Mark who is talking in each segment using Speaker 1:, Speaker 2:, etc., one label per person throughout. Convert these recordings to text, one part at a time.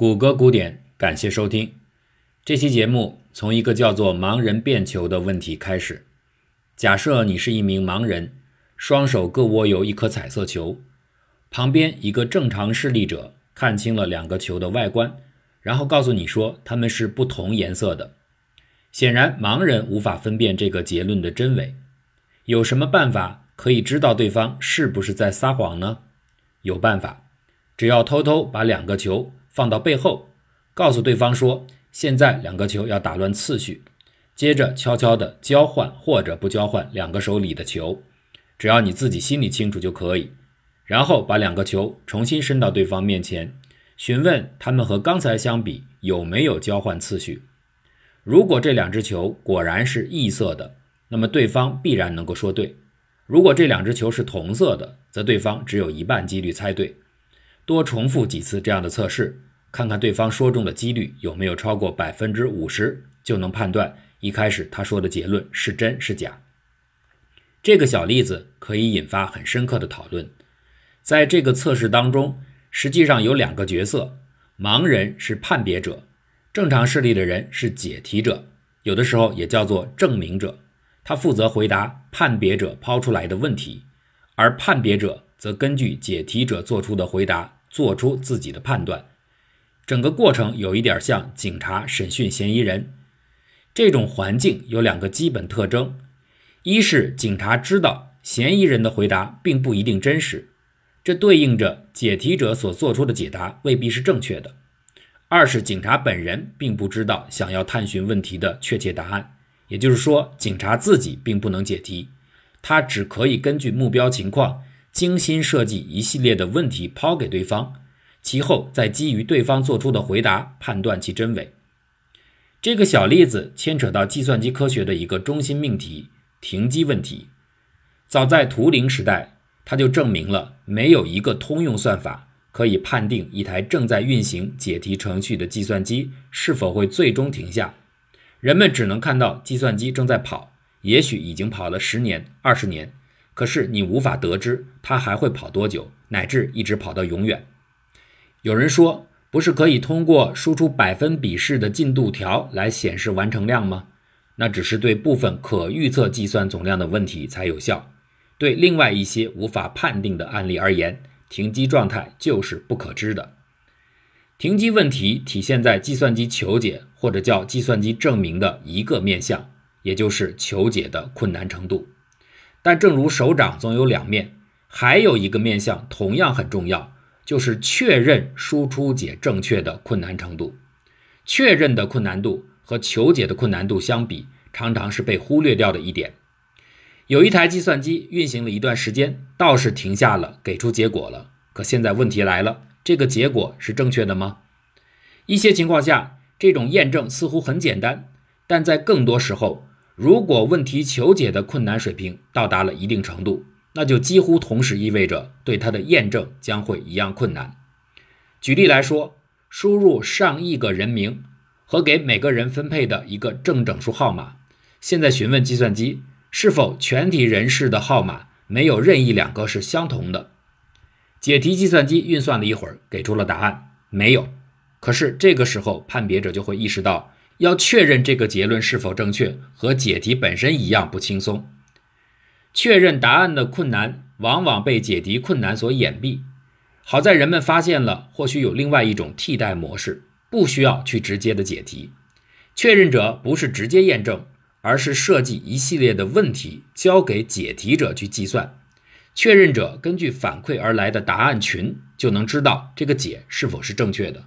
Speaker 1: 谷歌古典，感谢收听。这期节目从一个叫做“盲人变球”的问题开始。假设你是一名盲人，双手各握有一颗彩色球，旁边一个正常视力者看清了两个球的外观，然后告诉你说它们是不同颜色的。显然，盲人无法分辨这个结论的真伪。有什么办法可以知道对方是不是在撒谎呢？有办法，只要偷偷把两个球。放到背后，告诉对方说：“现在两个球要打乱次序。”接着悄悄地交换或者不交换两个手里的球，只要你自己心里清楚就可以。然后把两个球重新伸到对方面前，询问他们和刚才相比有没有交换次序。如果这两只球果然是异色的，那么对方必然能够说对；如果这两只球是同色的，则对方只有一半几率猜对。多重复几次这样的测试。看看对方说中的几率有没有超过百分之五十，就能判断一开始他说的结论是真是假。这个小例子可以引发很深刻的讨论。在这个测试当中，实际上有两个角色：盲人是判别者，正常视力的人是解题者，有的时候也叫做证明者。他负责回答判别者抛出来的问题，而判别者则根据解题者做出的回答做出自己的判断。整个过程有一点像警察审讯嫌疑人。这种环境有两个基本特征：一是警察知道嫌疑人的回答并不一定真实，这对应着解题者所做出的解答未必是正确的；二是警察本人并不知道想要探寻问题的确切答案，也就是说，警察自己并不能解题，他只可以根据目标情况精心设计一系列的问题抛给对方。其后再基于对方做出的回答判断其真伪。这个小例子牵扯到计算机科学的一个中心命题——停机问题。早在图灵时代，他就证明了没有一个通用算法可以判定一台正在运行解题程序的计算机是否会最终停下。人们只能看到计算机正在跑，也许已经跑了十年、二十年，可是你无法得知它还会跑多久，乃至一直跑到永远。有人说，不是可以通过输出百分比式的进度条来显示完成量吗？那只是对部分可预测计算总量的问题才有效。对另外一些无法判定的案例而言，停机状态就是不可知的。停机问题体现在计算机求解或者叫计算机证明的一个面向，也就是求解的困难程度。但正如手掌总有两面，还有一个面向同样很重要。就是确认输出解正确的困难程度，确认的困难度和求解的困难度相比，常常是被忽略掉的一点。有一台计算机运行了一段时间，倒是停下了，给出结果了。可现在问题来了，这个结果是正确的吗？一些情况下，这种验证似乎很简单，但在更多时候，如果问题求解的困难水平到达了一定程度。那就几乎同时意味着对它的验证将会一样困难。举例来说，输入上亿个人名和给每个人分配的一个正整数号码，现在询问计算机是否全体人士的号码没有任意两个是相同的。解题计算机运算了一会儿，给出了答案：没有。可是这个时候，判别者就会意识到，要确认这个结论是否正确，和解题本身一样不轻松。确认答案的困难往往被解题困难所掩蔽。好在人们发现了，或许有另外一种替代模式，不需要去直接的解题。确认者不是直接验证，而是设计一系列的问题交给解题者去计算。确认者根据反馈而来的答案群，就能知道这个解是否是正确的。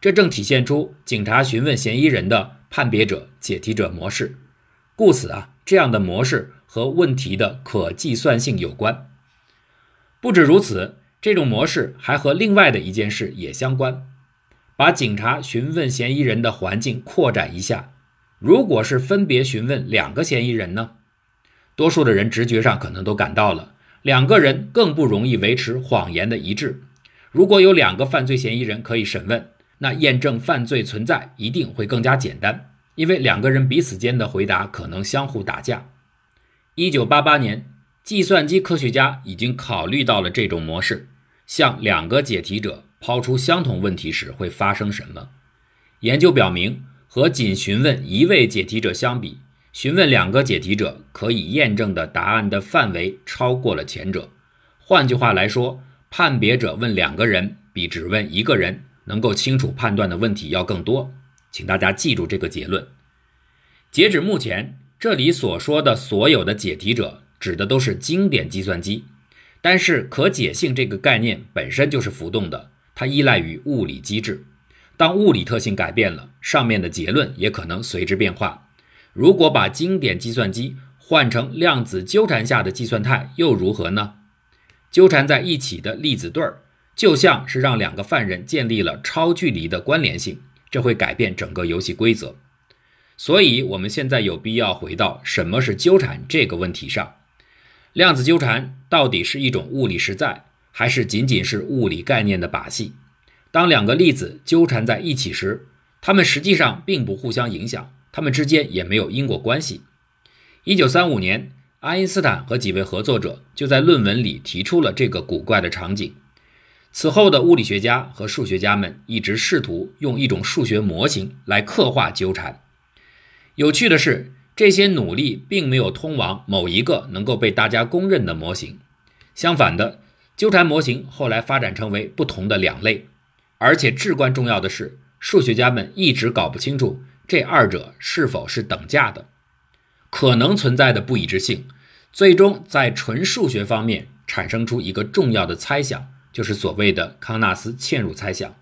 Speaker 1: 这正体现出警察询问嫌疑人的判别者解题者模式。故此啊，这样的模式。和问题的可计算性有关。不止如此，这种模式还和另外的一件事也相关。把警察询问嫌疑人的环境扩展一下，如果是分别询问两个嫌疑人呢？多数的人直觉上可能都感到了，两个人更不容易维持谎言的一致。如果有两个犯罪嫌疑人可以审问，那验证犯罪存在一定会更加简单，因为两个人彼此间的回答可能相互打架。一九八八年，计算机科学家已经考虑到了这种模式，向两个解题者抛出相同问题时会发生什么。研究表明，和仅询问一位解题者相比，询问两个解题者可以验证的答案的范围超过了前者。换句话来说，判别者问两个人比只问一个人能够清楚判断的问题要更多。请大家记住这个结论。截止目前，这里所说的所有的解题者指的都是经典计算机。但是可解性这个概念本身就是浮动的，它依赖于物理机制。当物理特性改变了，上面的结论也可能随之变化。如果把经典计算机换成量子纠缠下的计算态，又如何呢？纠缠在一起的粒子对儿，就像是让两个犯人建立了超距离的关联性，这会改变整个游戏规则。所以，我们现在有必要回到什么是纠缠这个问题上。量子纠缠到底是一种物理实在，还是仅仅是物理概念的把戏？当两个粒子纠缠在一起时，它们实际上并不互相影响，它们之间也没有因果关系。一九三五年，爱因斯坦和几位合作者就在论文里提出了这个古怪的场景。此后的物理学家和数学家们一直试图用一种数学模型来刻画纠缠。有趣的是。这些努力并没有通往某一个能够被大家公认的模型。相反的，纠缠模型后来发展成为不同的两类，而且至关重要的是，数学家们一直搞不清楚这二者是否是等价的。可能存在的不一致性，最终在纯数学方面产生出一个重要的猜想，就是所谓的康纳斯嵌入猜想。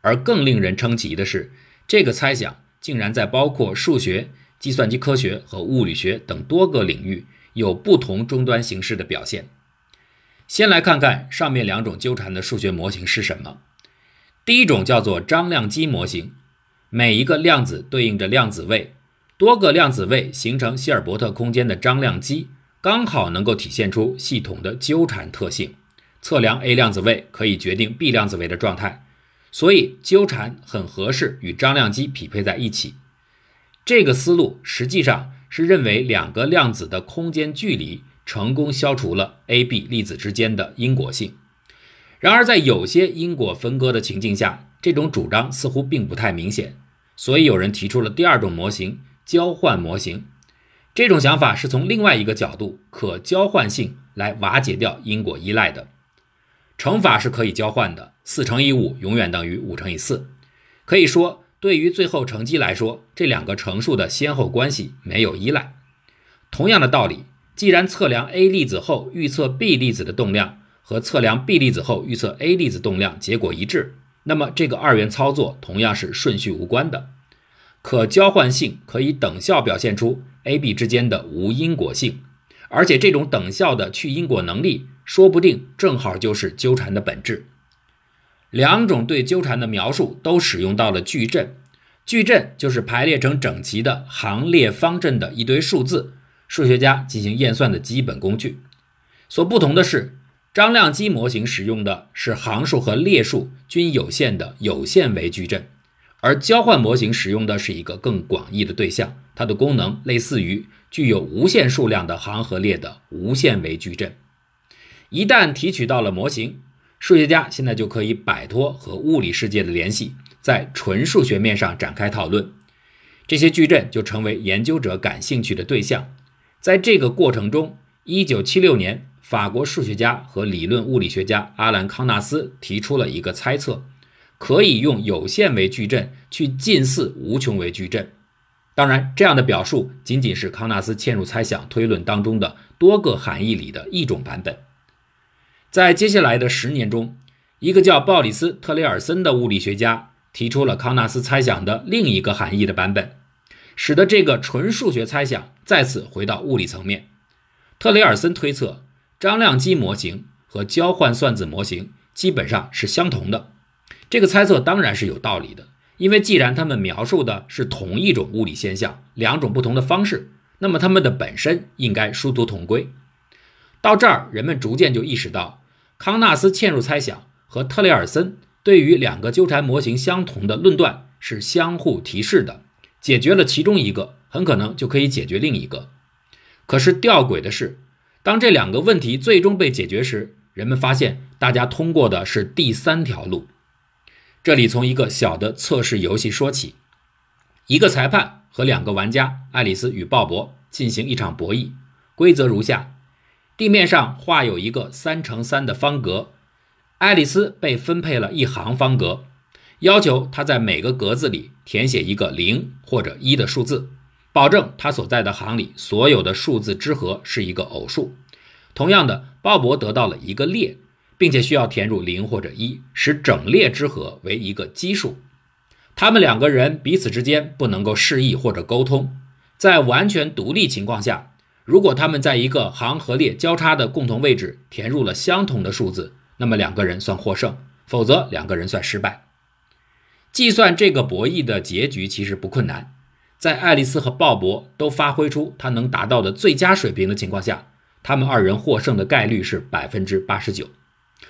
Speaker 1: 而更令人称奇的是，这个猜想竟然在包括数学。计算机科学和物理学等多个领域有不同终端形式的表现。先来看看上面两种纠缠的数学模型是什么。第一种叫做张量积模型，每一个量子对应着量子位，多个量子位形成希尔伯特空间的张量积，刚好能够体现出系统的纠缠特性。测量 A 量子位可以决定 B 量子位的状态，所以纠缠很合适与张量积匹配在一起。这个思路实际上是认为两个量子的空间距离成功消除了 A、B 粒子之间的因果性。然而，在有些因果分割的情境下，这种主张似乎并不太明显。所以，有人提出了第二种模型——交换模型。这种想法是从另外一个角度——可交换性来瓦解掉因果依赖的。乘法是可以交换的，四乘以五永远等于五乘以四。可以说。对于最后乘积来说，这两个乘数的先后关系没有依赖。同样的道理，既然测量 A 粒子后预测 B 粒子的动量和测量 B 粒子后预测 A 粒子动量结果一致，那么这个二元操作同样是顺序无关的。可交换性可以等效表现出 A、B 之间的无因果性，而且这种等效的去因果能力，说不定正好就是纠缠的本质。两种对纠缠的描述都使用到了矩阵，矩阵就是排列成整齐的行列方阵的一堆数字，数学家进行验算的基本工具。所不同的是，张量积模型使用的是行数和列数均有限的有限维矩阵，而交换模型使用的是一个更广义的对象，它的功能类似于具有无限数量的行和列的无限维矩阵。一旦提取到了模型。数学家现在就可以摆脱和物理世界的联系，在纯数学面上展开讨论，这些矩阵就成为研究者感兴趣的对象。在这个过程中，1976年，法国数学家和理论物理学家阿兰·康纳斯提出了一个猜测：可以用有限维矩阵去近似无穷维矩阵。当然，这样的表述仅仅是康纳斯嵌入猜想推论当中的多个含义里的一种版本。在接下来的十年中，一个叫鲍里斯·特雷尔森的物理学家提出了康纳斯猜想的另一个含义的版本，使得这个纯数学猜想再次回到物理层面。特雷尔森推测，张量积模型和交换算子模型基本上是相同的。这个猜测当然是有道理的，因为既然他们描述的是同一种物理现象，两种不同的方式，那么它们的本身应该殊途同归。到这儿，人们逐渐就意识到。康纳斯嵌入猜想和特雷尔森对于两个纠缠模型相同的论断是相互提示的，解决了其中一个，很可能就可以解决另一个。可是吊诡的是，当这两个问题最终被解决时，人们发现大家通过的是第三条路。这里从一个小的测试游戏说起：一个裁判和两个玩家爱丽丝与鲍勃进行一场博弈，规则如下：地面上画有一个三乘三的方格，爱丽丝被分配了一行方格，要求她在每个格子里填写一个零或者一的数字。保证他所在的行里所有的数字之和是一个偶数。同样的，鲍勃得到了一个列，并且需要填入零或者一，使整列之和为一个奇数。他们两个人彼此之间不能够示意或者沟通。在完全独立情况下，如果他们在一个行和列交叉的共同位置填入了相同的数字，那么两个人算获胜；否则，两个人算失败。计算这个博弈的结局其实不困难。在爱丽丝和鲍勃都发挥出他能达到的最佳水平的情况下，他们二人获胜的概率是百分之八十九。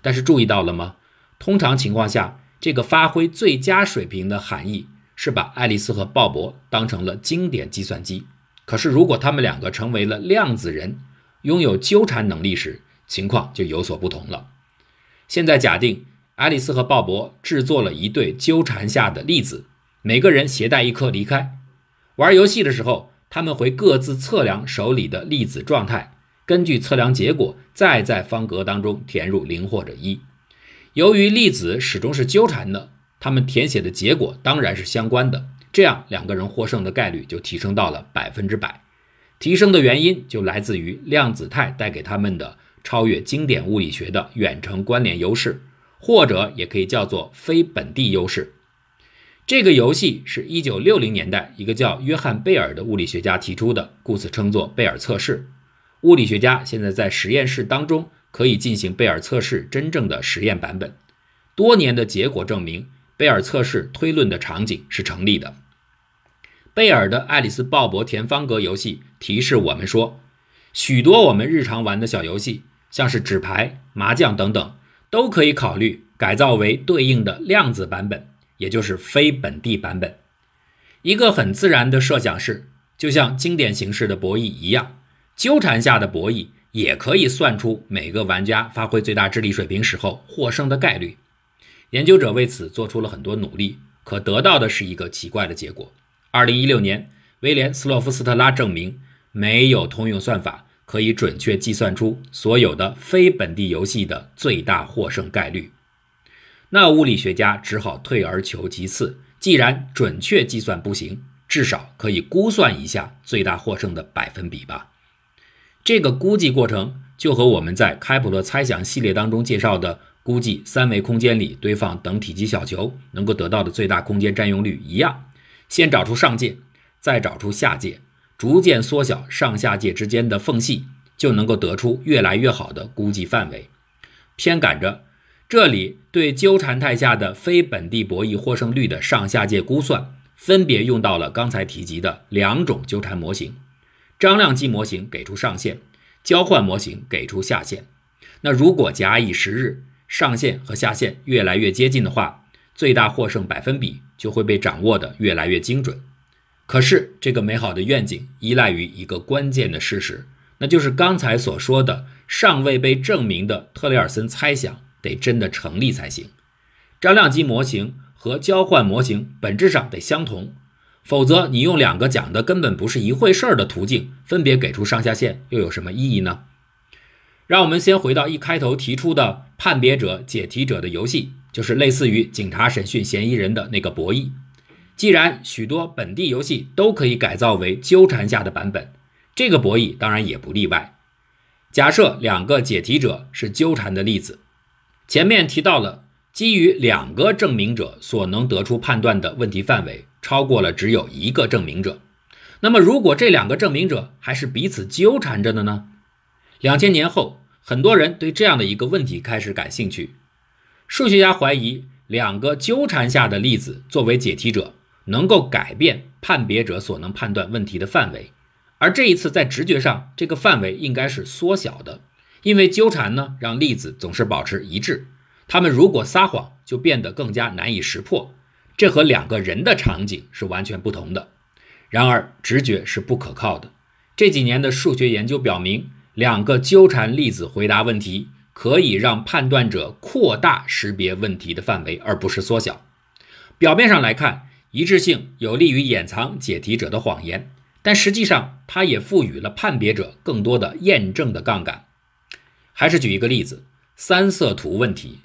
Speaker 1: 但是注意到了吗？通常情况下，这个发挥最佳水平的含义是把爱丽丝和鲍勃当成了经典计算机。可是如果他们两个成为了量子人，拥有纠缠能力时，情况就有所不同了。现在假定爱丽丝和鲍勃制作了一对纠缠下的粒子，每个人携带一颗离开。玩游戏的时候，他们会各自测量手里的粒子状态，根据测量结果，再在方格当中填入零或者一。由于粒子始终是纠缠的，他们填写的结果当然是相关的。这样，两个人获胜的概率就提升到了百分之百。提升的原因就来自于量子态带给他们的超越经典物理学的远程关联优势，或者也可以叫做非本地优势。这个游戏是一九六零年代一个叫约翰贝尔的物理学家提出的，故此称作贝尔测试。物理学家现在在实验室当中可以进行贝尔测试真正的实验版本。多年的结果证明，贝尔测试推论的场景是成立的。贝尔的爱丽丝鲍勃填方格游戏提示我们说，许多我们日常玩的小游戏，像是纸牌、麻将等等，都可以考虑改造为对应的量子版本。也就是非本地版本。一个很自然的设想是，就像经典形式的博弈一样，纠缠下的博弈也可以算出每个玩家发挥最大智力水平时候获胜的概率。研究者为此做出了很多努力，可得到的是一个奇怪的结果。二零一六年，威廉斯洛夫斯特拉证明，没有通用算法可以准确计算出所有的非本地游戏的最大获胜概率。那物理学家只好退而求其次，既然准确计算不行，至少可以估算一下最大获胜的百分比吧。这个估计过程就和我们在开普勒猜想系列当中介绍的估计三维空间里堆放等体积小球能够得到的最大空间占用率一样，先找出上界，再找出下界，逐渐缩小上下界之间的缝隙，就能够得出越来越好的估计范围。偏赶着。这里对纠缠态下的非本地博弈获胜率的上下界估算，分别用到了刚才提及的两种纠缠模型：张量积模型给出上限，交换模型给出下限。那如果假以时日，上限和下限越来越接近的话，最大获胜百分比就会被掌握的越来越精准。可是，这个美好的愿景依赖于一个关键的事实，那就是刚才所说的尚未被证明的特雷尔森猜想。得真的成立才行。张量积模型和交换模型本质上得相同，否则你用两个讲的根本不是一回事儿的途径分别给出上下限，又有什么意义呢？让我们先回到一开头提出的判别者解题者的游戏，就是类似于警察审讯嫌疑人的那个博弈。既然许多本地游戏都可以改造为纠缠下的版本，这个博弈当然也不例外。假设两个解题者是纠缠的例子。前面提到了，基于两个证明者所能得出判断的问题范围超过了只有一个证明者。那么，如果这两个证明者还是彼此纠缠着的呢？两千年后，很多人对这样的一个问题开始感兴趣。数学家怀疑，两个纠缠下的例子作为解题者，能够改变判别者所能判断问题的范围。而这一次，在直觉上，这个范围应该是缩小的。因为纠缠呢，让粒子总是保持一致。他们如果撒谎，就变得更加难以识破。这和两个人的场景是完全不同的。然而，直觉是不可靠的。这几年的数学研究表明，两个纠缠粒子回答问题，可以让判断者扩大识别问题的范围，而不是缩小。表面上来看，一致性有利于掩藏解题者的谎言，但实际上它也赋予了判别者更多的验证的杠杆。还是举一个例子，三色图问题。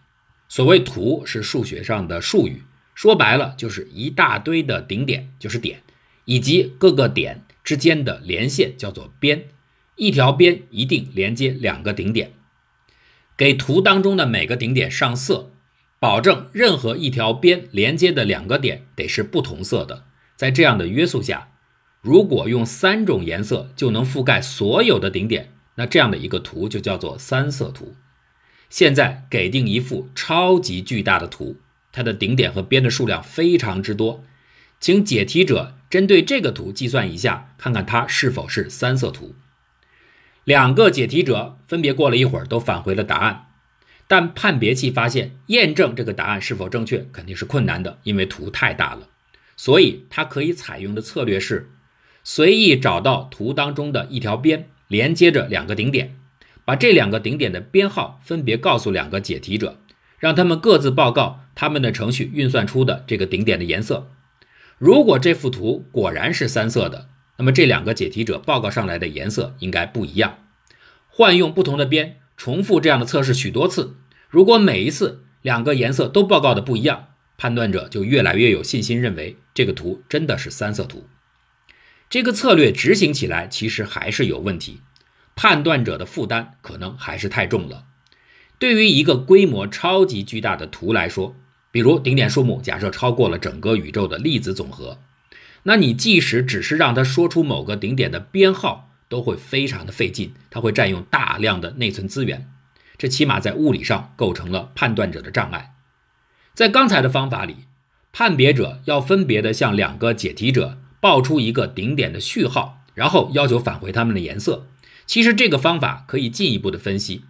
Speaker 1: 所谓图是数学上的术语，说白了就是一大堆的顶点，就是点，以及各个点之间的连线叫做边。一条边一定连接两个顶点，给图当中的每个顶点上色。保证任何一条边连接的两个点得是不同色的。在这样的约束下，如果用三种颜色就能覆盖所有的顶点，那这样的一个图就叫做三色图。现在给定一幅超级巨大的图，它的顶点和边的数量非常之多，请解题者针对这个图计算一下，看看它是否是三色图。两个解题者分别过了一会儿，都返回了答案。但判别器发现，验证这个答案是否正确肯定是困难的，因为图太大了。所以它可以采用的策略是，随意找到图当中的一条边，连接着两个顶点，把这两个顶点的编号分别告诉两个解题者，让他们各自报告他们的程序运算出的这个顶点的颜色。如果这幅图果然是三色的，那么这两个解题者报告上来的颜色应该不一样。换用不同的边。重复这样的测试许多次，如果每一次两个颜色都报告的不一样，判断者就越来越有信心认为这个图真的是三色图。这个策略执行起来其实还是有问题，判断者的负担可能还是太重了。对于一个规模超级巨大的图来说，比如顶点数目假设超过了整个宇宙的粒子总和，那你即使只是让它说出某个顶点的编号。都会非常的费劲，它会占用大量的内存资源，这起码在物理上构成了判断者的障碍。在刚才的方法里，判别者要分别的向两个解题者报出一个顶点的序号，然后要求返回它们的颜色。其实这个方法可以进一步的分析，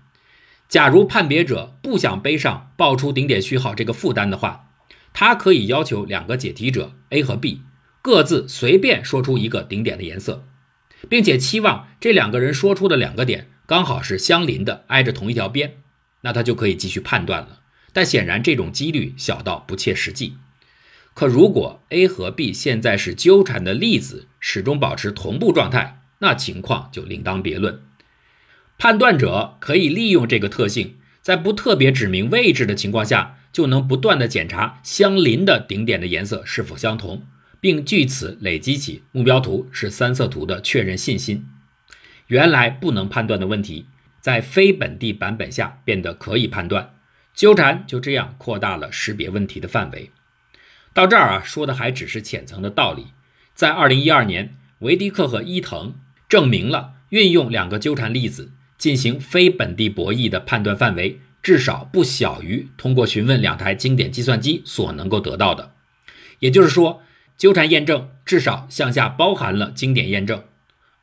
Speaker 1: 假如判别者不想背上报出顶点序号这个负担的话，他可以要求两个解题者 A 和 B 各自随便说出一个顶点的颜色。并且期望这两个人说出的两个点刚好是相邻的，挨着同一条边，那他就可以继续判断了。但显然这种几率小到不切实际。可如果 A 和 B 现在是纠缠的粒子，始终保持同步状态，那情况就另当别论。判断者可以利用这个特性，在不特别指明位置的情况下，就能不断的检查相邻的顶点的颜色是否相同。并据此累积起目标图是三色图的确认信心。原来不能判断的问题，在非本地版本下变得可以判断。纠缠就这样扩大了识别问题的范围。到这儿啊，说的还只是浅层的道理。在二零一二年，维迪克和伊藤证明了运用两个纠缠粒子进行非本地博弈的判断范围，至少不小于通过询问两台经典计算机所能够得到的。也就是说。纠缠验证至少向下包含了经典验证，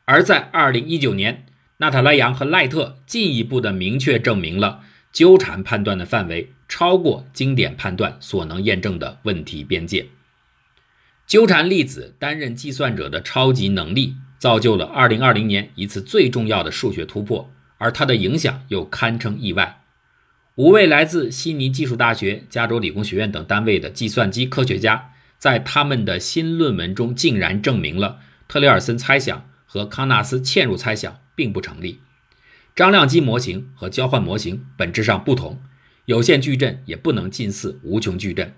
Speaker 1: 而在二零一九年，纳塔莱扬和赖特进一步的明确证明了纠缠判断的范围超过经典判断所能验证的问题边界。纠缠粒子担任计算者的超级能力，造就了二零二零年一次最重要的数学突破，而它的影响又堪称意外。五位来自悉尼技术大学、加州理工学院等单位的计算机科学家。在他们的新论文中，竟然证明了特雷尔森猜想和康纳斯嵌入猜想并不成立。张量积模型和交换模型本质上不同，有限矩阵也不能近似无穷矩阵。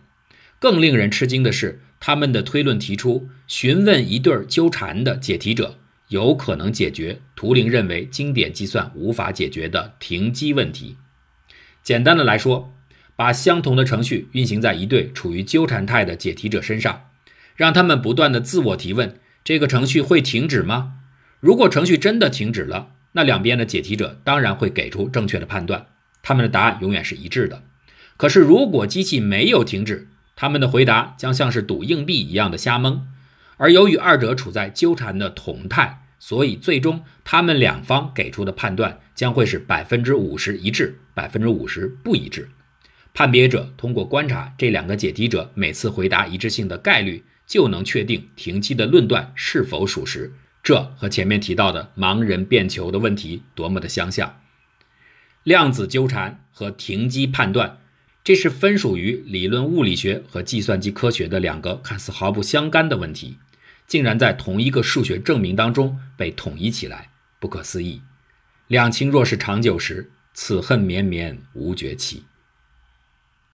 Speaker 1: 更令人吃惊的是，他们的推论提出，询问一对纠缠的解题者，有可能解决图灵认为经典计算无法解决的停机问题。简单的来说。把相同的程序运行在一对处于纠缠态的解题者身上，让他们不断的自我提问：这个程序会停止吗？如果程序真的停止了，那两边的解题者当然会给出正确的判断，他们的答案永远是一致的。可是如果机器没有停止，他们的回答将像是赌硬币一样的瞎蒙。而由于二者处在纠缠的同态，所以最终他们两方给出的判断将会是百分之五十一致，百分之五十不一致。判别者通过观察这两个解题者每次回答一致性的概率，就能确定停机的论断是否属实。这和前面提到的盲人变球的问题多么的相像！量子纠缠和停机判断这是分属于理论物理学和计算机科学的两个看似毫不相干的问题，竟然在同一个数学证明当中被统一起来，不可思议。两情若是长久时，此恨绵绵无绝期。